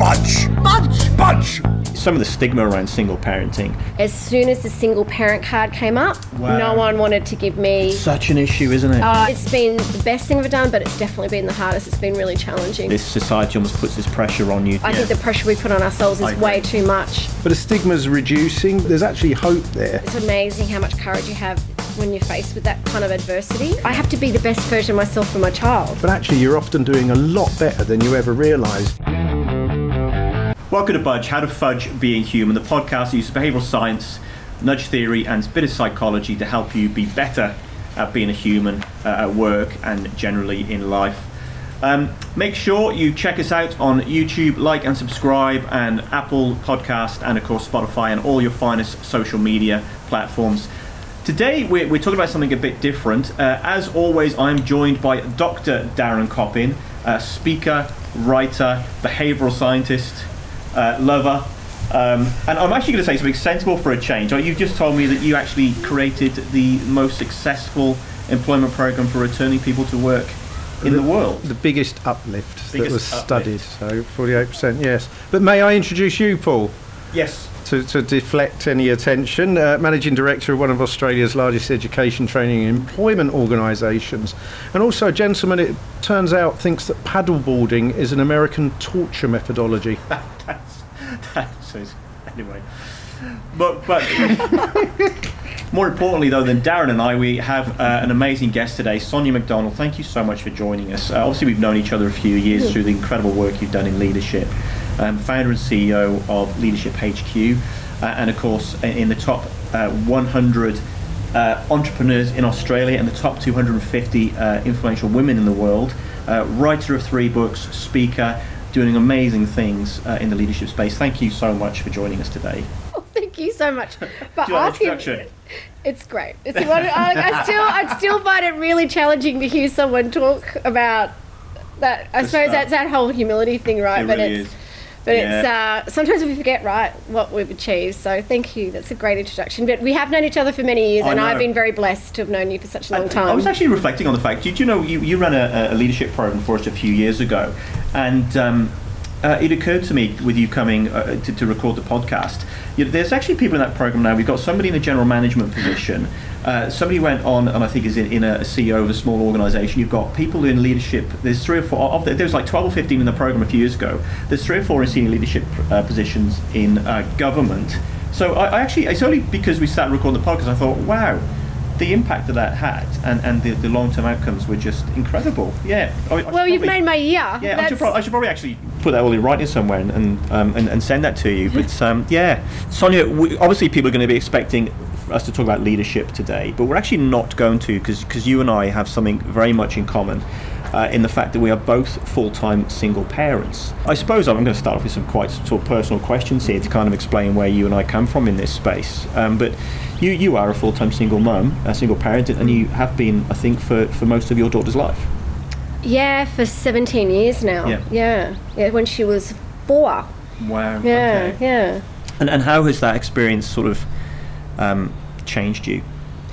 budge. Budge! Budge. Some of the stigma around single parenting. As soon as the single parent card came up, Wow. no one wanted to give me. Such an issue, isn't it? Uh, it's been the best thing I've done, but it's definitely been the hardest. It's been really challenging. this society almost puts this pressure on you. I think the pressure we put on ourselves I is agree. way too much. But the stigma's reducing. There's actually hope there. It's amazing how much courage you have when you're faced with that kind of adversity. I have to be the best version of myself for my child. But actually, you're often doing a lot better than you ever realised. Welcome to Budge, How to Fudge Being Human, the podcast that uses behavioural science, nudge theory, and a bit of psychology to help you be better at being a human uh, at work and generally in life. Um, make sure you check us out on YouTube, like and subscribe, and Apple Podcast, and of course Spotify, and all your finest social media platforms. Today we're, we're talking about something a bit different. Uh, as always, I'm joined by Dr. Darren Coppin, uh, speaker, writer, behavioural scientist, uh, lover. Um, and I'm actually going to say something sensible for a change. You've just told me that you actually created the most successful employment program for returning people to work in the world. The biggest uplift that Biggest was uplift. studied. So 48%, yes. But may I introduce you, Paul? Yes. To, to deflect any attention, uh, managing director of one of Australia's largest education, training, and employment organisations, and also a gentleman. It turns out thinks that paddleboarding is an American torture methodology. that's anyway. But but more importantly though than Darren and I, we have uh, an amazing guest today, Sonia McDonald. Thank you so much for joining us. Uh, obviously, we've known each other a few years through the incredible work you've done in leadership. Um, founder and CEO of Leadership HQ, uh, and of course in the top uh, 100 uh, entrepreneurs in Australia and the top 250 uh, influential women in the world. Uh, writer of three books, speaker, doing amazing things uh, in the leadership space. Thank you so much for joining us today. Oh, Thank you so much for asking. It's great. It's one, I, I still, I still find it really challenging to hear someone talk about that. I The suppose stuff. that's that whole humility thing, right? It but really it's, is. But Yeah. it's uh, sometimes we forget right what we've achieved. So thank you. That's a great introduction. But we have known each other for many years, I and know. I've been very blessed to have known you for such a long time. I was actually reflecting on the fact. Did you know you, you ran a, a leadership program for us a few years ago, and um, uh, it occurred to me with you coming uh, to, to record the podcast. You know, there's actually people in that program now. We've got somebody in a general management position. Uh, somebody went on, and I think is in, in a CEO of a small organisation. You've got people in leadership. There's three or four. Of the, there was like 12 or 15 in the program a few years ago. There's three or four in senior leadership uh, positions in uh, government. So I, I actually, it's only because we sat recording the podcast. I thought, wow, the impact that that had and, and the, the long term outcomes were just incredible. Yeah. I- I well, you've made my year. Yeah, I should, prob- I should probably actually put that all in writing somewhere and and, um, and, and send that to you. But um, yeah, Sonia, we, obviously people are going to be expecting us to talk about leadership today, but we're actually not going to because you and I have something very much in common. Uh, in the fact that we are both full-time single parents. I suppose I'm going to start off with some quite sort of personal questions here to kind of explain where you and I come from in this space. Um, but you, you are a full-time single mum, a single parent, and you have been, I think, for, for most of your daughter's life. yeah, for 17 years now. Yeah. yeah, yeah. When she was four. Wow. Yeah, okay. yeah. And, and how has that experience sort of um, changed you?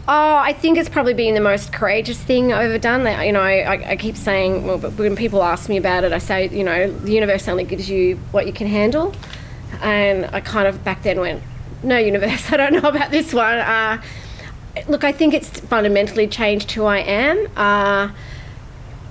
Oh, I think it's probably been the most courageous thing I've ever done. You know, I, I keep saying, well, but when people ask me about it, I say, you know, the universe only gives you what you can handle. And I kind of back then went, no, universe, I don't know about this one. Uh, look, I think it's fundamentally changed who I am. Uh,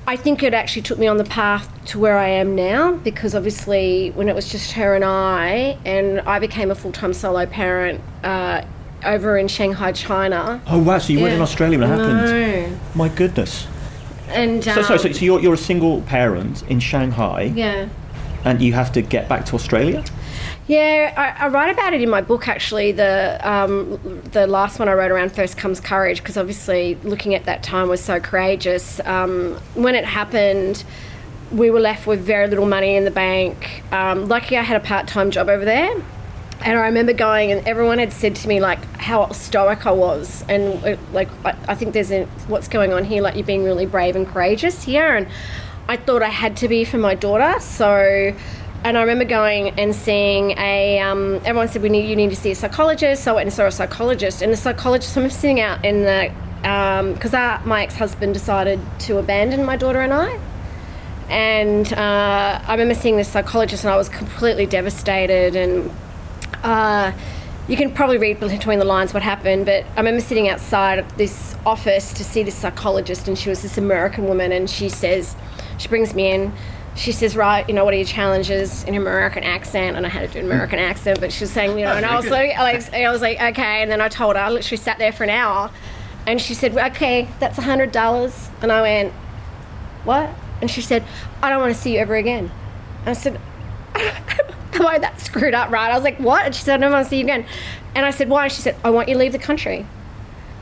I think it actually took me on the path to where I am now because obviously when it was just her and I, and I became a full time solo parent uh, over in Shanghai, China. Oh wow! So you weren't in Australia when it happened. No. My goodness. And So, so, um, so, so you're, you're a single parent in Shanghai, yeah. and you have to get back to Australia. Yeah, I, I write about it in my book actually. The um, the last one I wrote around first comes courage because obviously looking at that time was so courageous. Um, when it happened, we were left with very little money in the bank. Um, lucky I had a part time job over there. And I remember going, and everyone had said to me like how stoic I was, and uh, like I, I think there's a, what's going on here. Like you're being really brave and courageous here, and I thought I had to be for my daughter. So, and I remember going and seeing a. Um, everyone said we need you need to see a psychologist. So I went and saw a psychologist, and the psychologist. I'm sitting out in the because my ex-husband decided to abandon my daughter and I And uh, I remember seeing this psychologist, and I was completely devastated. And uh, you can probably read between the lines what happened, but I remember sitting outside this office to see this psychologist, and she was this American woman, and she says, she brings me in. She says, right, you know, what are your challenges in an American accent? And I had to do an American accent, but she was saying, you know, and I was like, I was like, okay. And then I told her, I literally sat there for an hour, and she said, okay, that's a hundred dollars. And I went, what? And she said, I don't want to see you ever again. And I said, am I that screwed up, right? I was like, what? And she said, I don't want to see you again. And I said, why? And she said, I want you to leave the country.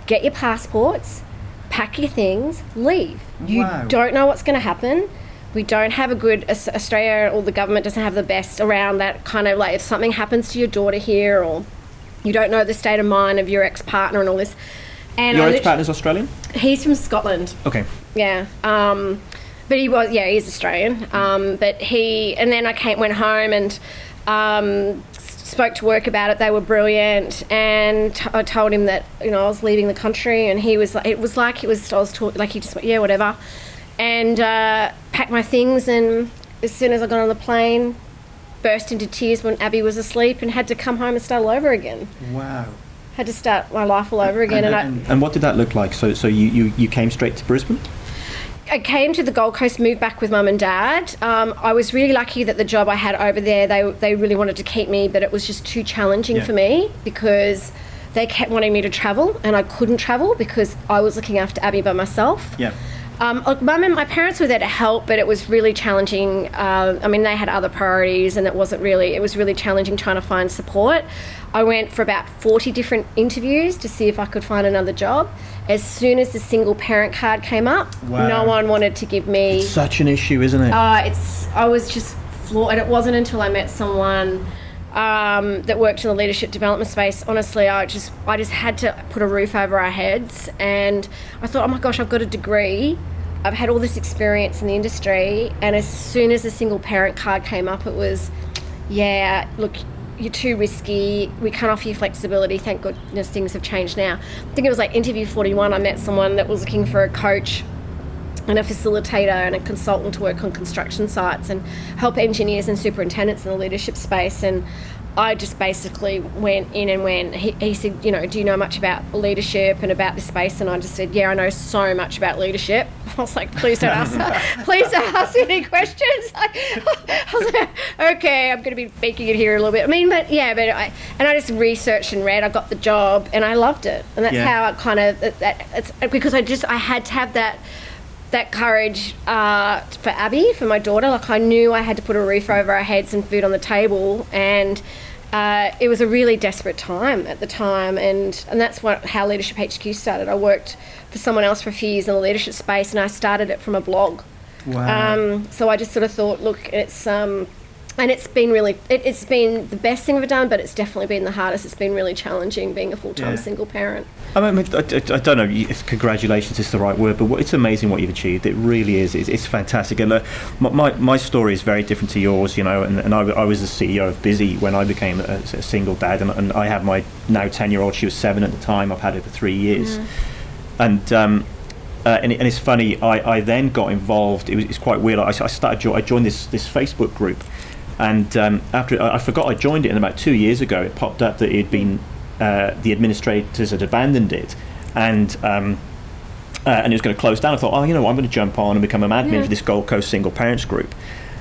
Get your passports, pack your things, leave. You Wow. don't know what's going to happen. We don't have a good, Australia or the government doesn't have the best around that kind of like if something happens to your daughter here or you don't know the state of mind of your ex partner and all this. And Your ex partner's Australian? he's from Scotland. Okay. Yeah. Um, but he was, yeah, he's Australian. Um, but he, and then I came, went home and um, spoke to work about it. They were brilliant, and t- I told him that you know I was leaving the country, and he was like, it was like he was, I was talking, like he just went, yeah, whatever, and uh, packed my things, and as soon as I got on the plane, burst into tears when Abby was asleep, and had to come home and start all over again. Wow. Had to start my life all over again, and, I. And what did that look like? So, so you, you, you came straight to Brisbane? I came to the Gold Coast, moved back with mum and dad. Um, I was really lucky that the job I had over there, they, they really wanted to keep me, but it was just too challenging Yeah. for me because they kept wanting me to travel and I couldn't travel because I was looking after Abby by myself. Yeah. Um, look, mum and my parents were there to help, but it was really challenging. Uh, I mean, they had other priorities, and it wasn't really. It was really challenging trying to find support. I went for about forty different interviews to see if I could find another job. As soon as the single parent card came up, Wow. no one wanted to give me. Such an issue, isn't it? Uh, it's. I was just floored, and it wasn't until I met someone um, that worked in the leadership development space. Honestly, I just, I just had to put a roof over our heads, and I thought, oh my gosh, I've got a degree. I've had all this experience in the industry, and as soon as the single parent card came up, it was, yeah, look, you're too risky. We can't offer you flexibility. Thank goodness things have changed now. I think it was like interview 41. I met someone that was looking for a coach and a facilitator and a consultant to work on construction sites and help engineers and superintendents in the leadership space. And I just basically went in and went, he, he said, you know, do you know much about leadership and about this space? And I just said, yeah, I know so much about leadership. I was like, please don't ask, please don't ask any questions. I was like, okay, I'm going to be faking it here a little bit. I mean, but yeah, but I, and I just researched and read, I got the job and I loved it. And that's Yeah. how I kind of, that, that, it's because I just, I had to have that, that courage uh, for Abby, for my daughter. Like I knew I had to put a roof over our heads and food on the table, and uh, it was a really desperate time at the time. And and that's what how Leadership HQ started. I worked for someone else for a few years in the leadership space, and I started it from a blog. Wow. Um, so I just sort of thought, look, it's um, and it's been really, it, it's been the best thing I've done, but it's definitely been the hardest. It's been really challenging being a full time Yeah. single parent. I mean, I, I, I don't know if congratulations is the right word, but what, it's amazing what you've achieved. It really is. It's, it's fantastic. And uh, my, my, my story is very different to yours, you know, and, and I, I was the CEO of Busy when I became a, a single dad, and, and I have my now 10 year old. She was seven at the time. I've had her for three years. And, um, uh, and, it, and it's funny, I, I then got involved. It was it's quite weird. I, I started, I joined this, this Facebook group. And um, after I, I forgot I joined it, and about two years ago, it popped up that it had been uh, the administrators had abandoned it, and um, uh, and it was going to close down. I thought, oh, you know, what, I'm going to jump on and become an admin Yeah. for this Gold Coast single parents group,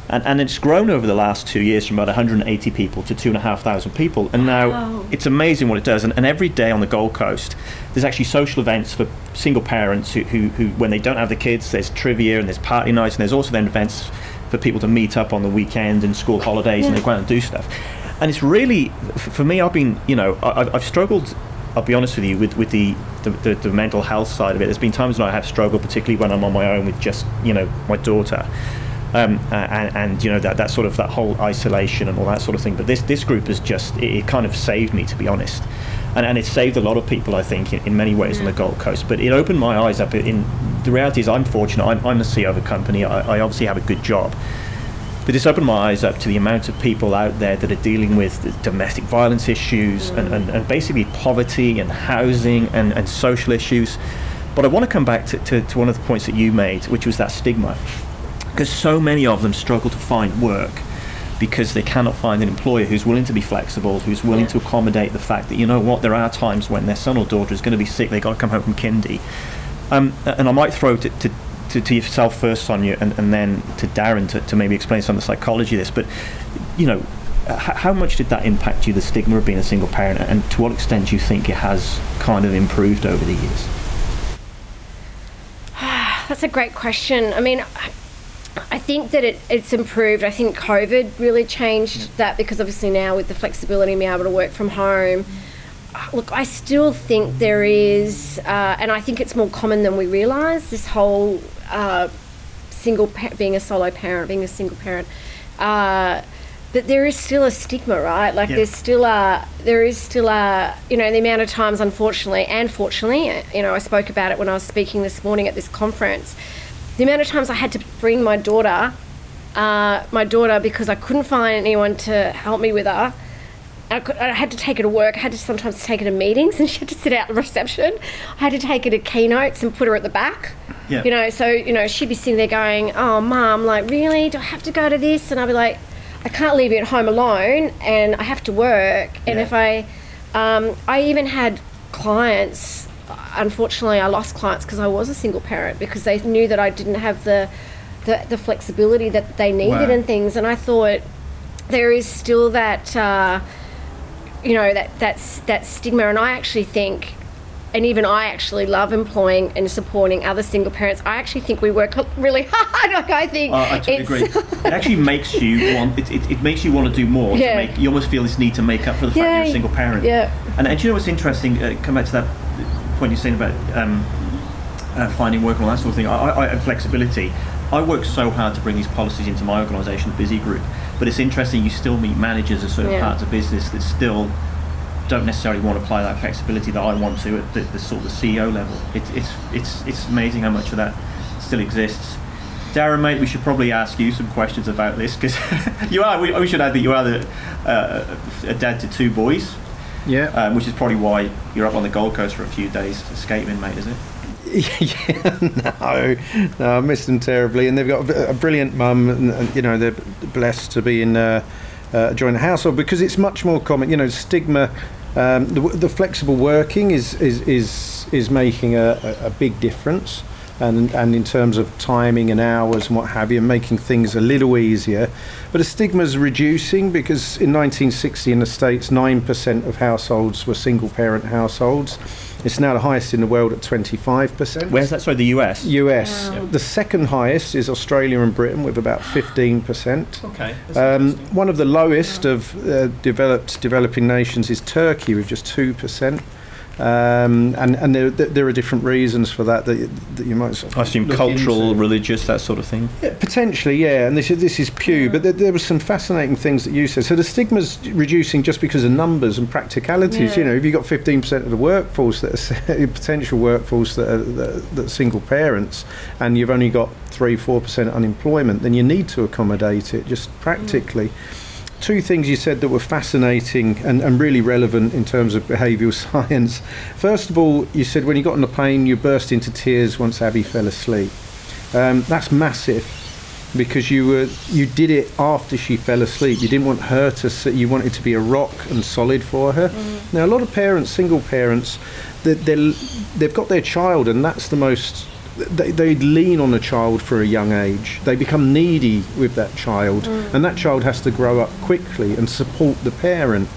and and it's grown over the last two years from about 180 people to two and a half thousand people, and now Wow. it's amazing what it does. And, and every day on the Gold Coast, there's actually social events for single parents who, who, who when they don't have the kids, there's trivia and there's party nights, and there's also then events for people to meet up on the weekend and school holidays, and they go out and do stuff. And it's really, for me, I've been, you know, I, I've- I've struggled. I'll be honest with you with with the the, the the mental health side of it. There's been times when I have struggled, particularly when I'm on my own with just you know my daughter. Um, and, and you know that, that sort of that whole isolation and all that sort of thing. But this this group has just it, it kind of saved me to be honest, and and it saved a lot of people I think in, in many ways on the Gold Coast. But it opened my eyes up. In the reality is I'm fortunate. I'm, I'm the CEO of a company. I, I obviously have a good job. But it's opened my eyes up to the amount of people out there that are dealing with domestic violence issues and, and, and basically poverty and housing and, and social issues. But I want to come back to, to, to one of the points that you made, which was that stigma. because so many of them struggle to find work because they cannot find an employer who's willing to be flexible, who's willing Yeah. to accommodate the fact that you know what, there are times when their son or daughter is going to be sick, they've got to come home from kindy. Um, and I might throw it to, to, to yourself first, Sonia, and, and then to Darren to, to maybe explain some of the psychology of this. But you know, how much did that impact you, the stigma of being a single parent, and to what extent do you think it has kind of improved over the years? That's a great question. I mean, I- think that it, it's improved. I think COVID really changed that because obviously now with the flexibility and being able to work from home, uh, look, I still think there is, uh, and I think it's more common than we realise. This whole uh, single pa- being a solo parent, being a single parent. Uh, but there is still a stigma, right? Like there's still a there is still a you know the amount of times, unfortunately, and fortunately, you know, I spoke about it when I was speaking this morning at this conference. The amount of times I had to bring my daughter, uh, my daughter, because I couldn't find anyone to help me with her. I, could, I had to take her to work. I had to sometimes take her to meetings, and she had to sit out the reception. I had to take her to keynotes and put her at the back. Yeah. You know, so you know she'd be sitting there going, "Oh, mum, like really? Do I have to go to this?" And I'd be like, "I can't leave you at home alone, and I have to work." And Yeah. if I, um, I even had clients. Unfortunately, I lost clients because I was a single parent because they knew that I didn't have the, the, the flexibility that they needed Wow. and things. And I thought there is still that. Uh, you know that that's that stigma and i actually think and even i actually love employing and supporting other single parents i actually think we work really hard like i think Uh, I totally agree. It actually makes you want. It, it, it makes you want to do more. Yeah. To make, you almost feel this need to make up for the fact Yeah, you're a single parent. yeah. And, and do you know what's interesting? Uh, come back to that point you're saying about um, uh, finding work and all that sort of thing. I, I, and flexibility. I work so hard to bring these policies into my organisation, the Busy Group. But it's interesting. You still meet managers of certain Yeah. parts of business that still don't necessarily want to apply that flexibility that I want to at the, the sort of the CEO level. It, it's it's it's amazing how much of that still exists. Darren, mate, we should probably ask you some questions about this because you are. We, we should add that you are the, uh, a dad to two boys, Yeah. um, which is probably why you're up on the Gold Coast for a few days skating, mate. Is it? yeah, no, no, I miss them terribly, and they've got a, brilliant mum, and, and you know they're blessed to be in uh, uh, a joint household because it's much more common. You know, stigma, um, the, the flexible working is is is is making a, a, a big difference, and and in terms of timing and hours and what have you, making things a little easier. But the stigma's reducing because in 1960 in the states, nine percent of households were single parent households. It's now the highest in the world at 25%. Where's that? Sorry, the US. US. Wow. The second highest is Australia and Britain with about 15%. Okay. Um, one of the lowest of uh, developed developing nations is Turkey with just 2%. Um, and and there, there there are different reasons for that that, you- that you might sort of I assume cultural, into. religious, that sort of thing. Yeah, potentially, yeah, and this is this is Pew, but there, there were some fascinating things that you said. So the stigma's reducing just because of numbers and practicalities. Yeah. You know, if you've got fifteen percent of the workforce that are potential workforce that are, that, that are single parents, and you've only got three four percent unemployment, then you need to accommodate it just practically. Two things you said that were fascinating and, and really relevant in terms of behavioural science. First of all, you said when you got on the plane, you burst into tears once Abby fell asleep. Um, that's massive because you were you did it after she fell asleep. You didn't want her to sit. You wanted to be a rock and solid for her. Now a lot of parents, single parents, they, they've got their child, and that's the most. They, they lean on a child for a young age. They become needy with that child, and that child has to grow up quickly and support the parent.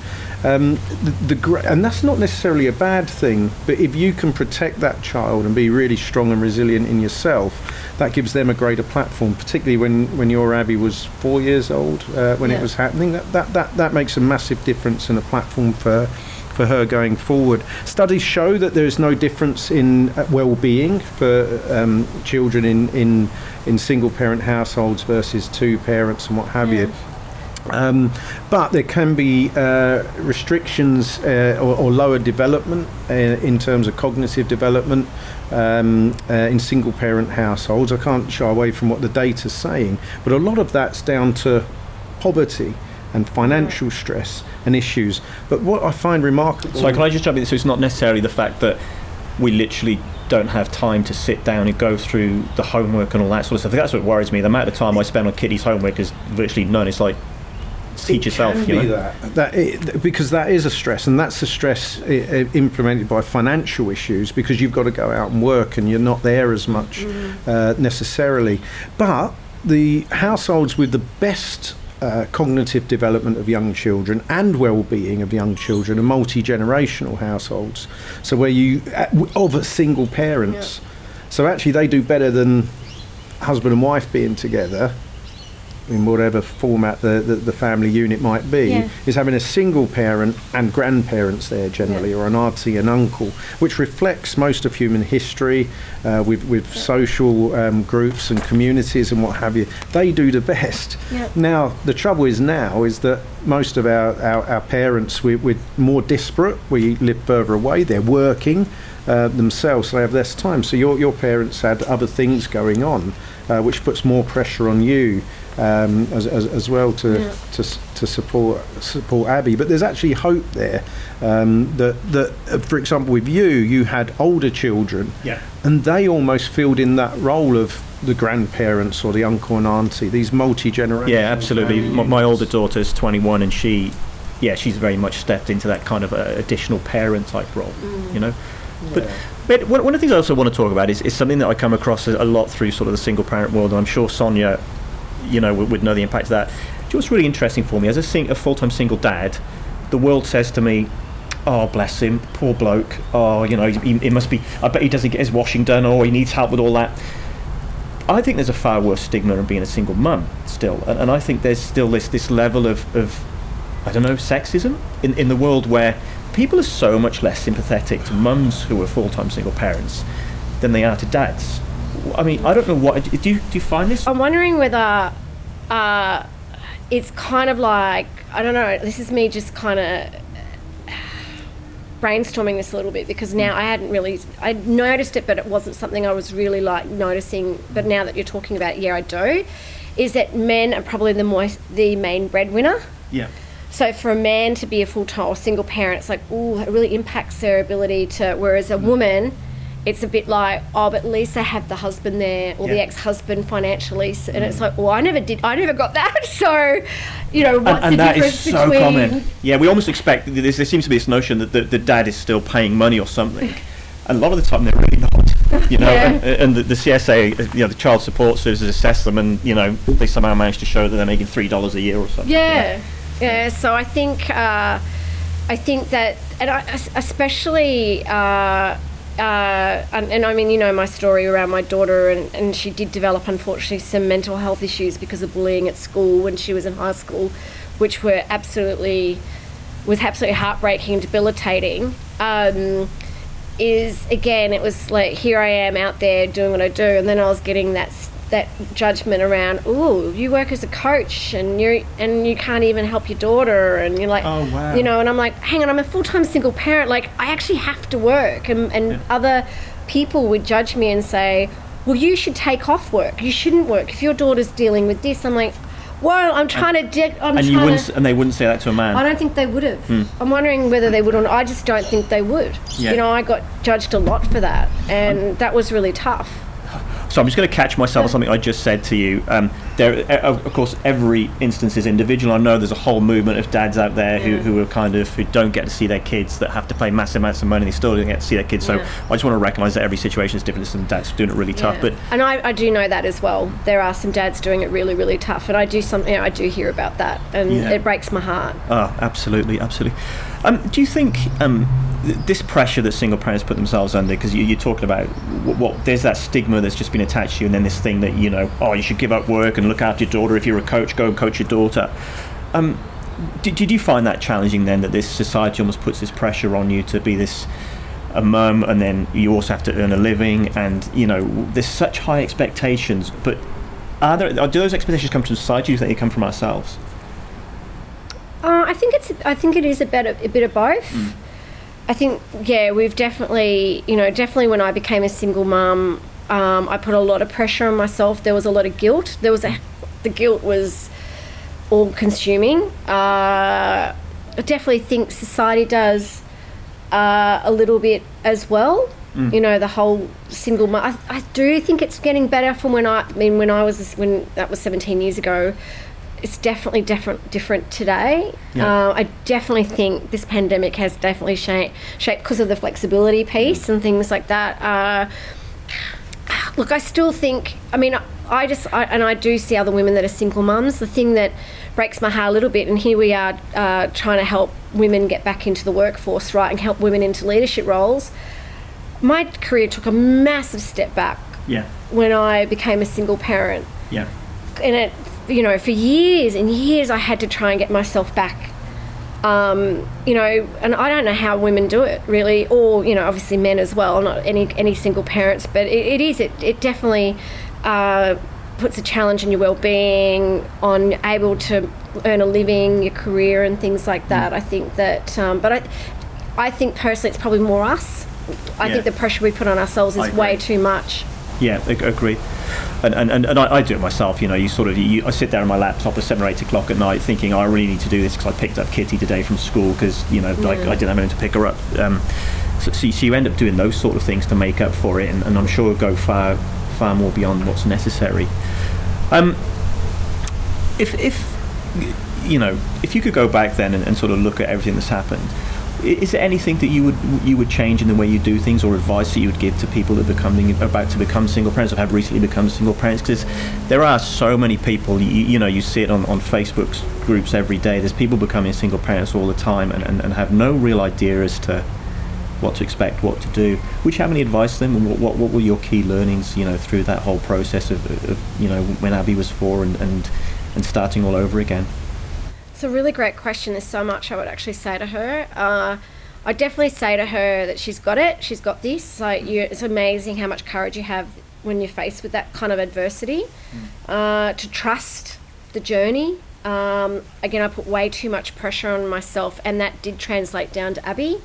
Um, the, the and that's not necessarily a bad thing, but if you can protect that child and be really strong and resilient in yourself, that gives them a greater platform. Particularly when, when your Abby was four years old uh, when it was happening, that, that, that, that makes a massive difference and a platform for for her going forward. Studies show that there is no difference in uh, well-being for um, children in, in in single-parent households versus two parents and what have you. Um, but there can be uh, restrictions uh, or, or lower development uh, in terms of cognitive development um, uh, in single parent households. I can't shy away from what the data's saying, but a lot of that's down to poverty and financial stress and issues. But what I find remarkable. So can I just jump in? So it's not necessarily the fact that we literally don't have time to sit down and go through the homework and all that sort of stuff. That's what worries me. The amount of time I spend on Kitty's homework is virtually none. It's like teach It yourself, can you be know. that, that it, because that is a stress, and that's a stress i- i- implemented by financial issues because you've got to go out and work and you're not there as much uh, necessarily. But the households with the best uh, cognitive development of young children and well-being of young children are multi-generational households. So where you uh, of a single parents. So actually, they do better than husband and wife being together in whatever format the, the, the family unit might be, Yeah. is having a single parent and grandparents there generally, or an auntie and uncle, which reflects most of human history uh, with, with social um, groups and communities and what have you. They do the best. Yeah. Now, the trouble is now is that most of our, our, our parents, we, we're more disparate. We live further away. They're working uh, themselves, so they have less time. So your, your parents had other things going on, uh, which puts more pressure on you um, as, as, as well to, Yeah. to, to support support Abby. But there's actually hope there um, that, that uh, for example, with you, you had older children Yeah. and they almost filled in that role of the grandparents or the uncle and auntie, these multi-generational Yeah, absolutely. My, families. my older daughter's 21, and she, yeah, she's very much stepped into that kind of uh, additional parent type role, you know. But, but one, one of the things I also want to talk about is, is something that I come across a lot through sort of the single parent world, and I'm sure Sonia, you know, would, would know the impact of that. You know what's really interesting for me as a, sing, a full-time single dad? The world says to me, "Oh, bless him, poor bloke. Oh, you know, he, he must be. I bet he doesn't get his washing done, or he needs help with all that." I think there's a far worse stigma of being a single mum still, and, and I think there's still this this level of, of I don't know sexism in, in the world where people are so much less sympathetic to mums who are full time single parents than they are to dads. I mean, I don't know what do you do you find this? I'm wondering whether uh, it's kind of like I don't know. This is me just kind of brainstorming this a little bit because now I hadn't really I noticed it, but it wasn't something I was really like noticing. But now that you're talking about, it, yeah, I do. Is that men are probably the most the main breadwinner. Yeah, So for a man to be a full time or single parent, it's like, ooh, it really impacts their ability to. Whereas a woman, it's a bit like, oh, but at least they have the husband there or the ex husband financially. And it's like, well, I never did, I never got that. So, you know, what's and, and the that difference is so between. common. Yeah, we almost expect there, there seems to be this notion that the, the dad is still paying money or something, and a lot of the time they're really not. You know, Yeah. and, and the, the CSA, you know, the child support services assess them, and you know, they somehow manage to show that they're making three dollars a year or something. know. Yeah, yeah. So I think uh, I think that, and I, especially, uh, uh, and, and I mean, you know, my story around my daughter, and, and she did develop, unfortunately, some mental health issues because of bullying at school when she was in high school, which were absolutely was absolutely heartbreaking and debilitating. Um, is again, it was like here I am out there doing what I do, and then I was getting that that judgment around. Oh, you work as a coach, and you and you can't even help your daughter, and you're like, Oh, wow. you know. And I'm like, hang on, I'm a full time single parent. Like I actually have to work, and and other people would judge me and say, well, you should take off work. You shouldn't work if your daughter's dealing with this. I'm like, well, I'm trying to. De- I'm And trying you wouldn't, to. and they wouldn't say that to a man. I don't think they would have. Hmm. I'm wondering whether they would or not. I just don't think they would. Yeah. You know, I got judged a lot for that, and um, that was really tough. So I'm just going to catch myself on something I just said to you. Um, there, uh, of course, every instance is individual. I know there's a whole movement of dads out there who, Yeah. who are kind of who don't get to see their kids, that have to pay massive amounts of money. They still don't get to see their kids. So Yeah. I just want to recognise that every situation is different. Some dads doing it really tough, but and I, I do know that as well. There are some dads doing it really, really tough, and I do something. I do hear about that, and Yeah. it breaks my heart. Oh, absolutely, absolutely. Um, do you think um, this pressure that single parents put themselves under, because you, you're talking about what, what there's that stigma that's just been attached to you, and then this thing that you know, oh, you should give up work and look after your daughter. If you're a coach, go and coach your daughter. Um, did, did you find that challenging then? That this society almost puts this pressure on you to be this a mum, and then you also have to earn a living, and you know, there's such high expectations. But are there? Do those expectations come from society? Or do you think they come from ourselves? Uh, I think it's. I think it is a bit of, a bit of both. I think yeah, we've definitely you know definitely when I became a single mum, um, I put a lot of pressure on myself. There was a lot of guilt. There was a the guilt was all consuming. Uh, I definitely think society does uh, a little bit as well. You know, the whole single. mo- I, I do think it's getting better from when I, I mean, when I was when that was 17 years ago. It's definitely different different today. Yeah. Uh, I definitely think this pandemic has definitely shaped shaped because of the flexibility piece and things like that. Uh, look, I still think. I mean, I just I, and I do see other women that are single mums. The thing that breaks my heart a little bit, and here we are uh, trying to help women get back into the workforce, right, and help women into leadership roles. My career took a massive step back Yeah. when I became a single parent, Yeah. and it, you know, for years and years, I had to try and get myself back. Um, you know, and I don't know how women do it really, or you know, obviously men as well. Not any any single parents, but it, it is. It it definitely uh, puts a challenge in your well-being, on able to earn a living, your career, and things like that. I think that, um, but I, I think personally, it's probably more us. I Yeah. think the pressure we put on ourselves is way too much. Yeah, ag- agree. And and, and, and I, I do it myself. You know, you sort of you, I sit there on my laptop at seven or eight o'clock at night, thinking "Oh, I really need to do this because I picked up Kitty today from school because you know like I didn't have anyone to pick her up. Um, so, so, you- so you end up doing those sort of things to make up for it, and, and I'm sure go far far more beyond what's necessary. Um, if if you know if you could go back then and, and sort of look at everything that's happened is there anything that you would you would change in the way you do things or advice that you would give to people that are becoming about to become single parents or have recently become single parents because there are so many people you, you know you see it on, on facebook groups every day there's people becoming single parents all the time and, and, and have no real idea as to what to expect, what to do. Would you have any advice to them? And what, what, what were your key learnings, you know, through that whole process of, of you know, when Abby was four and, and, and starting all over again? It's a really great question. There's so much I would actually say to her. Uh, I definitely say to her that she's got it. She's got this. Like you, it's amazing how much courage you have when you're faced with that kind of adversity. Uh, to trust the journey. Um, again, I put way too much pressure on myself, and that did translate down to Abby.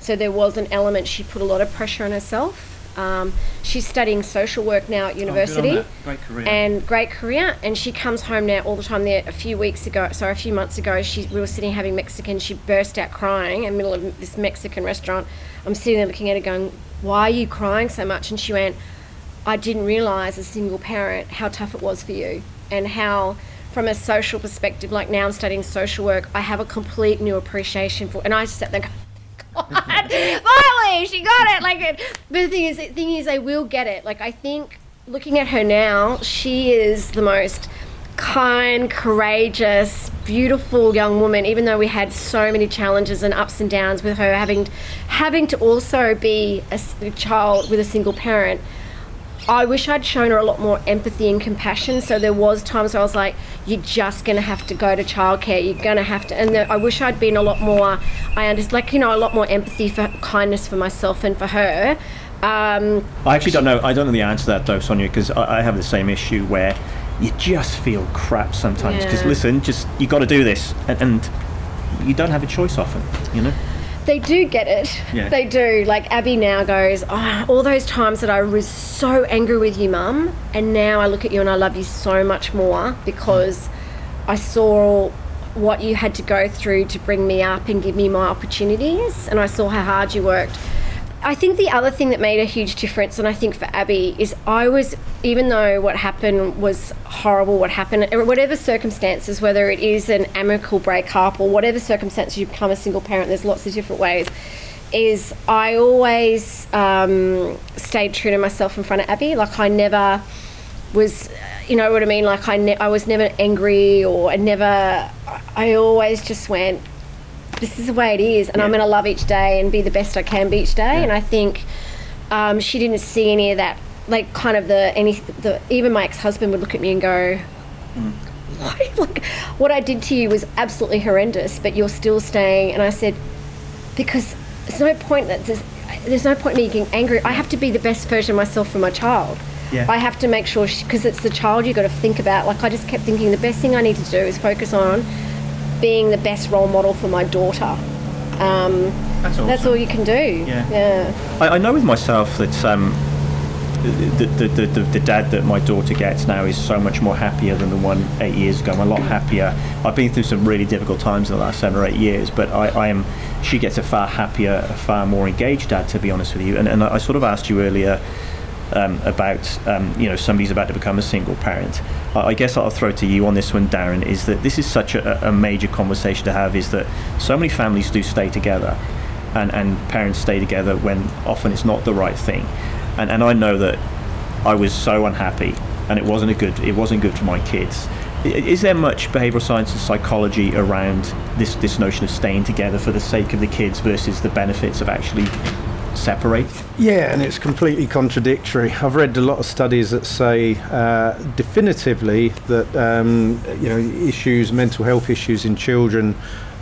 So there was an element she put a lot of pressure on herself. Um, she's studying social work now at university Great career. and great career. And she comes home now all the time. There, a few weeks ago, sorry, a few months ago, she we were sitting having Mexican. She burst out crying in the middle of this Mexican restaurant. I'm sitting there looking at her, going, "Why are you crying so much?" And she went, "I didn't realize as a single parent how tough it was for you, and how." From a social perspective, like now I'm studying social work, I have a complete new appreciation for. And I just sat there, going, finally, she got it. Like, it, but the thing is, the thing is, they will get it. Like, I think looking at her now, she is the most kind, courageous, beautiful young woman. Even though we had so many challenges and ups and downs with her having, having to also be a child with a single parent. I wish I'd shown her a lot more empathy and compassion. So there was times where I was like, "You're just gonna have to go to childcare. You're gonna have to." And there, I wish I'd been a lot more. I understand, like you know, a lot more empathy for kindness for myself and for her. Um, I actually don't know. I don't know the answer to that though, Sonia, because I, I have the same issue where you just feel crap sometimes. Because Yeah. listen, just you got to do this, and, and you don't have a choice often. You know. They do get it. Yeah. They do. Like Abby now goes, oh, all those times that I was so angry with you, mum, and now I look at you and I love you so much more because I saw what you had to go through to bring me up and give me my opportunities, and I saw how hard you worked. I think the other thing that made a huge difference, and I think for Abby, is I was, even though what happened was horrible, what happened, whatever circumstances, whether it is an amicable breakup or whatever circumstances you become a single parent, there's lots of different ways, is I always um, stayed true to myself in front of Abby. Like I never was, you know what I mean? Like I, ne- I was never angry or I never, I always just went, this is the way it is, and I'm going to love each day and be the best I can be each day. And I think um, she didn't see any of that, like kind of the any the even my ex husband would look at me and go, "What? Like, what I did to you was absolutely horrendous, but you're still staying." And I said, "Because there's no point that there's, there's no point in me getting angry. I have to be the best version of myself for my child." Yeah. I have to make sure because it's the child you've got to think about. Like I just kept thinking the best thing I need to do is focus on being the best role model for my daughter. Um, That's awesome. that's all you can do. Yeah. Yeah. I, I know with myself that um, the, the, the, the, the dad that my daughter gets now is so much more happier than the one eight years ago. I'm a lot happier. I've been through some really difficult times in the last seven or eight years, but I, I am. She gets a far happier, a far more engaged dad, to be honest with you. And, and I sort of asked you earlier um, about um, you know somebody's about to become a single parent. I, I guess I'll throw to you on this one, Darren. Is that this is such a, a major conversation to have? Is that so many families do stay together, and, and parents stay together when often it's not the right thing. And, and I know that I was so unhappy, and it wasn't a good. It wasn't good for my kids. Is there much behavioural science and psychology around this this notion of staying together for the sake of the kids versus the benefits of actually separate? Yeah, and it's completely contradictory. I've read a lot of studies that say uh, definitively that um, you know issues, mental health issues in children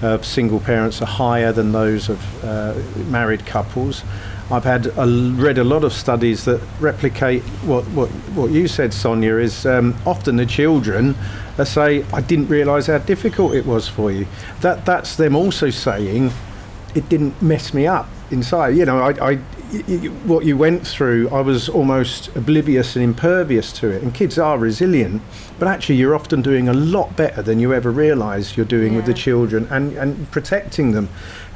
of single parents are higher than those of uh, married couples. I've had a, read a lot of studies that replicate what what, what you said, Sonia. Is um, often the children that say, "I didn't realise how difficult it was for you." That that's them also saying, "It didn't mess me up." Inside. You know, I, I, y- y- what you went through, I was almost oblivious and impervious to it. And kids are resilient, but actually, you're often doing a lot better than you ever realise you're doing with the children and, and protecting them.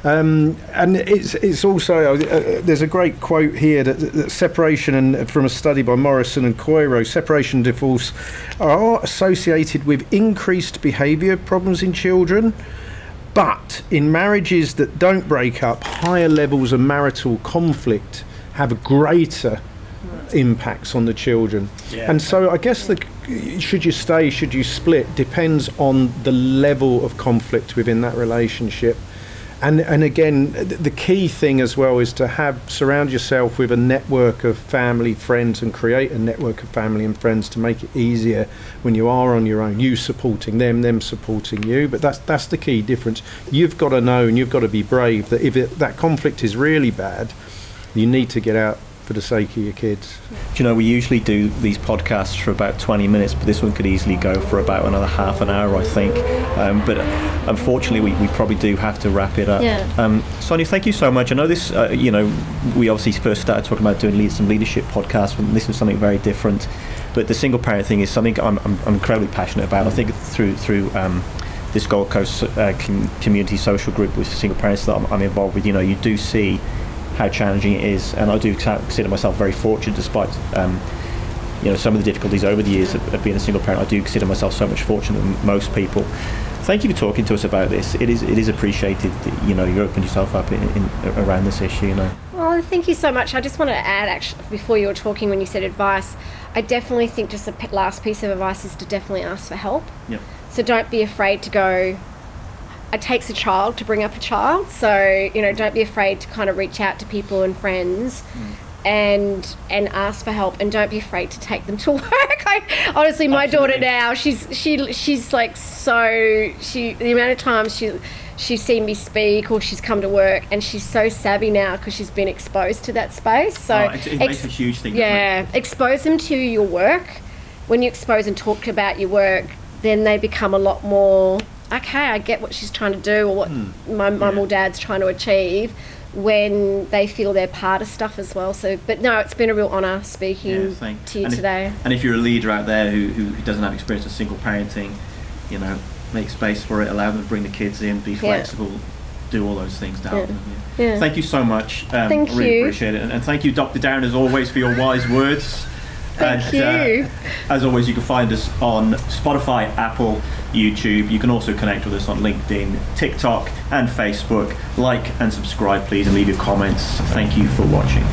Um, and it's it's also uh, there's a great quote here that, that separation and from a study by Morrison and Coiro, separation and divorce are associated with increased behaviour problems in children. But in marriages that don't break up, higher levels of marital conflict have greater impacts on the children. Yeah. And so I guess the should you stay, should you split, depends on the level of conflict within that relationship. And and again, the key thing as well is to have surround yourself with a network of family, friends, and create a network of family and friends to make it easier when you are on your own. You supporting them, them supporting you. But that's that's the key difference. You've got to know and you've got to be brave that if it, that conflict is really bad, you need to get out for the sake of your kids. Do you know, we usually do these podcasts for about 20 minutes, but this one could easily go for about another half an hour, I think. Um, but unfortunately, we, we probably do have to wrap it up. Yeah. Um, Sonia, thank you so much. I know this, uh, you know, we obviously first started talking about doing lead, some leadership podcasts, and this was something very different. But the single parent thing is something I'm, I'm, I'm incredibly passionate about. I think through, through, um, this Gold Coast uh, com- community social group with single parents that I'm, I'm involved with, you know, you do see how challenging it is, and I do consider myself very fortunate, despite um, you know some of the difficulties over the years of, of being a single parent. I do consider myself so much fortunate than most people. Thank you for talking to us about this. It is it is appreciated. That, you know, you opened yourself up in, in, around this issue. You know. Well, thank you so much. I just want to add, actually, before you were talking when you said advice, I definitely think just a p- last piece of advice is to definitely ask for help. Yep. So don't be afraid to go. It takes a child to bring up a child, so you know, don't be afraid to kind of reach out to people and friends. Mm. And and ask for help, and don't be afraid to take them to work. I, honestly, my daughter now, she's she she's like so she the amount of times she she's seen me speak or she's come to work, and she's so savvy now because she's been exposed to that space. So Oh, it, it makes a huge thing. yeah, expose them to your work. When you expose and talk about your work, then they become a lot more okay. I get what she's trying to do or what my mum Yeah. or dad's trying to achieve. When they feel they're part of stuff as well. So, but no, it's been a real honour speaking Yeah, to you and if- today. And if you're a leader out there who, who doesn't have experience of single parenting, you know, make space for it, allow them to bring the kids in, be flexible, do all those things to help Yeah. them. Yeah. Yeah. Thank you so much. Um, Thank I really you. appreciate it. And, and thank you, Dr. Darren, as always, for your wise words. Thank and, you. Uh, as always, you can find us on Spotify, Apple, YouTube. You can also connect with us on LinkedIn, TikTok, and Facebook. Like and subscribe, please, and leave your comments. Thank you for watching.